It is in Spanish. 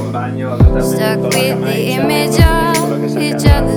un Stuck with the image of each cantare.